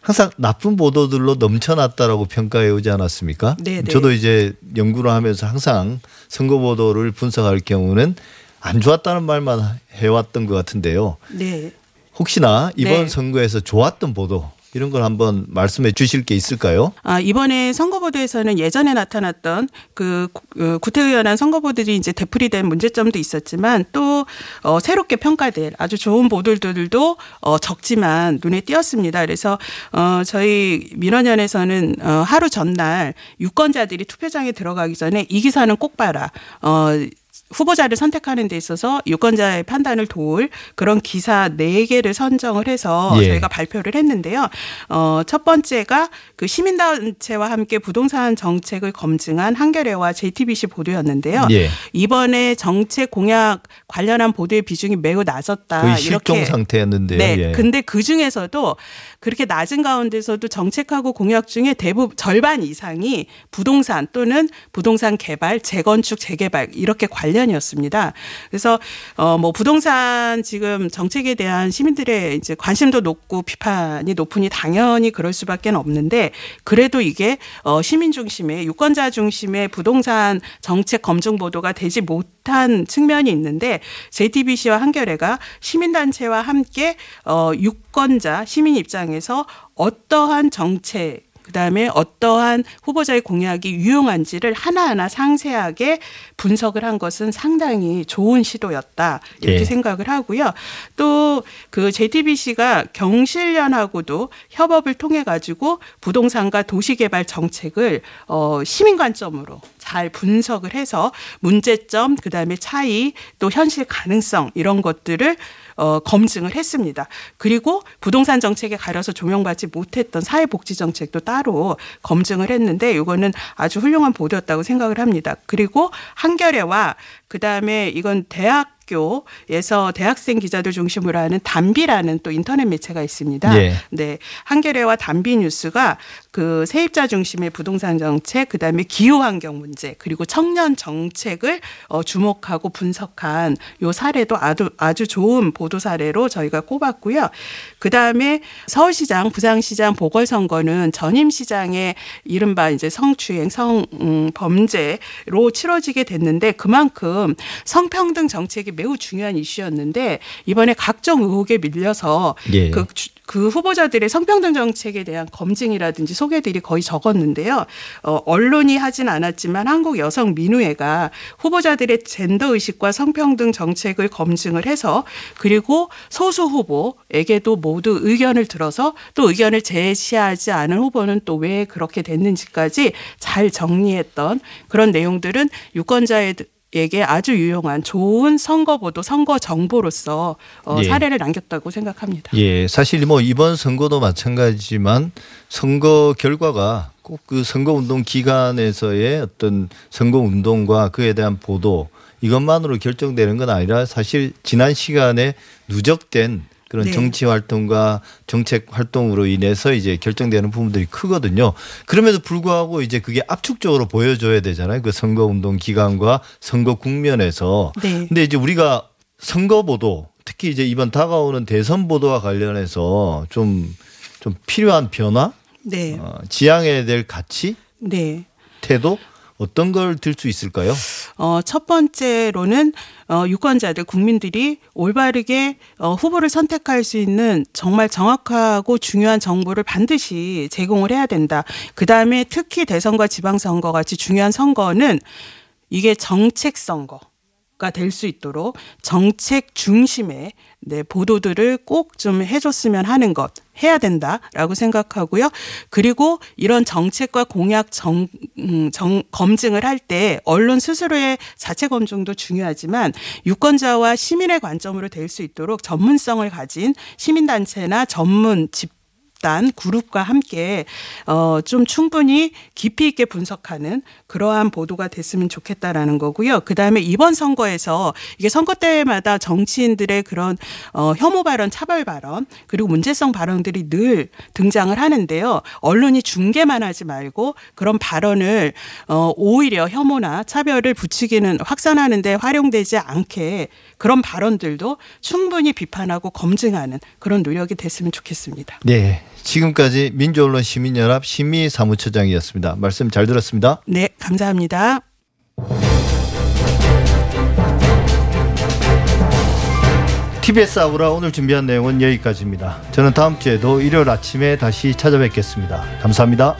항상 나쁜 보도들로 넘쳐났다라고 평가해 오지 않았습니까? 네, 네. 저도 이제 연구를 하면서 항상 선거 보도를 분석할 경우는 안 좋았다는 말만 해왔던 것 같은데요. 네. 혹시나 이번 네. 선거에서 좋았던 보도 이런 걸 한번 말씀해 주실 게 있을까요? 아, 이번에 선거보도에서는 예전에 나타났던 그 어, 구태의연한 선거보들이 이제 되풀이된 문제점도 있었지만 또 어, 새롭게 평가될 아주 좋은 보도들도 어, 적지만 눈에 띄었습니다. 그래서 어, 저희 민원연에서는 어, 하루 전날 유권자들이 투표장에 들어가기 전에 이 기사는 꼭 봐라. 어, 후보자를 선택하는 데 있어서 유권자의 판단을 도울 그런 기사 네개를 선정을 해서 예. 저희가 발표를 했는데요. 어, 첫 번째가 그 시민단체와 함께 부동산 정책을 검증한 한겨레와 JTBC 보도였는데요. 예. 이번에 정책 공약 관련한 보도의 비중이 매우 낮았다. 거의 실종 이렇게. 상태였는데요. 네. 예. 근데 그 중에서도 그렇게 낮은 가운데서도 정책하고 공약 중에 대부분 절반 이상이 부동산 또는 부동산 개발, 재건축, 재개발 이렇게 관련 관련이었습니다. 그래서 어 뭐 부동산 지금 정책에 대한 시민들의 이제 관심도 높고 비판이 높으니 당연히 그럴 수밖에 없는데 그래도 이게 어 시민 중심의 유권자 중심의 부동산 정책 검증 보도가 되지 못 한 측면이 있는데 JTBC와 한겨레가 시민단체와 함께 어 유권자 시민 입장에서 어떠한 정책 그다음에 어떠한 후보자의 공약이 유용한지를 하나하나 상세하게 분석을 한 것은 상당히 좋은 시도였다 이렇게 예. 생각을 하고요. 또 그 JTBC가 경실련하고도 협업을 통해 가지고 부동산과 도시개발 정책을 어 시민 관점으로 잘 분석을 해서 문제점 그다음에 차이 또 현실 가능성 이런 것들을 어, 검증을 했습니다. 그리고 부동산 정책에 가려서 조명받지 못했던 사회복지 정책도 따로 검증을 했는데 이거는 아주 훌륭한 보도였다고 생각을 합니다. 그리고 한겨레와 그 다음에 이건 대학 학교에서 대학생 기자들 중심으로 하는 담비라는 또 인터넷 매체가 있습니다. 예. 네. 한겨레와 담비 뉴스가 그 세입자 중심의 부동산 정책, 그다음에 기후 환경 문제, 그리고 청년 정책을 어 주목하고 분석한 요 사례도 아주 아주 좋은 보도 사례로 저희가 꼽았고요. 그다음에 서울시장, 부산시장 보궐선거는 전임 시장의 이른바 이제 성추행, 성 범죄로 치러지게 됐는데 그만큼 성평등 정책이 매우 중요한 이슈였는데 이번에 각종 의혹에 밀려서 예. 그, 그 후보자들의 성평등 정책에 대한 검증이라든지 소개들이 거의 적었는데요. 어, 언론이 하진 않았지만 한국 여성 민우회가 후보자들의 젠더 의식과 성평등 정책을 검증을 해서 그리고 소수 후보에게도 모두 의견을 들어서 또 의견을 제시하지 않은 후보는 또 왜 그렇게 됐는지까지 잘 정리했던 그런 내용들은 유권자의 에게 아주 유용한 좋은 선거보도 선거 정보로서 어, 예. 사례를 남겼다고 생각합니다. 예, 사실 뭐 이번 선거도 마찬가지지만 선거 결과가 꼭 그 선거 운동 기간에서의 어떤 선거 운동과 그에 대한 보도 이것만으로 결정되는 건 아니라 사실 지난 시간에 누적된 그런 네. 정치 활동과 정책 활동으로 인해서 이제 결정되는 부분들이 크거든요. 그럼에도 불구하고 이제 그게 압축적으로 보여줘야 되잖아요. 그 선거 운동 기간과 선거 국면에서. 네. 근데 이제 우리가 선거 보도 특히 이제 이번 다가오는 대선 보도와 관련해서 좀좀 필요한 변화, 네. 어, 지향해야 될 가치, 네. 태도 어떤 걸 들 수 있을까요? 어, 첫 번째로는 어, 유권자들 국민들이 올바르게 어, 후보를 선택할 수 있는 정말 정확하고 중요한 정보를 반드시 제공을 해야 된다. 그 다음에 특히 대선과 지방선거 같이 중요한 선거는 이게 정책 선거. 가 될 수 있도록 정책 중심의 네, 보도들을 꼭 좀 해줬으면 하는 것 해야 된다라고 생각하고요. 그리고 이런 정책과 공약 정, 음, 정 검증을 할 때 언론 스스로의 자체 검증도 중요하지만 유권자와 시민의 관점으로 될 수 있도록 전문성을 가진 시민단체나 전문 집 집단 그룹과 함께 어좀 충분히 깊이 있게 분석하는 그러한 보도가 됐으면 좋겠다라는 거고요. 그다음에 이번 선거에서 이게 선거 때마다 정치인들의 그런 어 혐오 발언, 차별 발언 그리고 문제성 발언들이 늘 등장을 하는데요. 언론이 중계만 하지 말고 그런 발언을 어 오히려 혐오나 차별을 부추기는 확산하는 데 활용되지 않게 그런 발언들도 충분히 비판하고 검증하는 그런 노력이 됐으면 좋겠습니다. 네. 지금까지 민주언론 시민연합 심미 사무처장이었습니다. 말씀 잘 들었습니다. 네, 감사합니다. TBS 아우라 오늘 준비한 내용은 여기까지입니다. 저는 다음 주에도 일요일 아침에 다시 찾아뵙겠습니다. 감사합니다.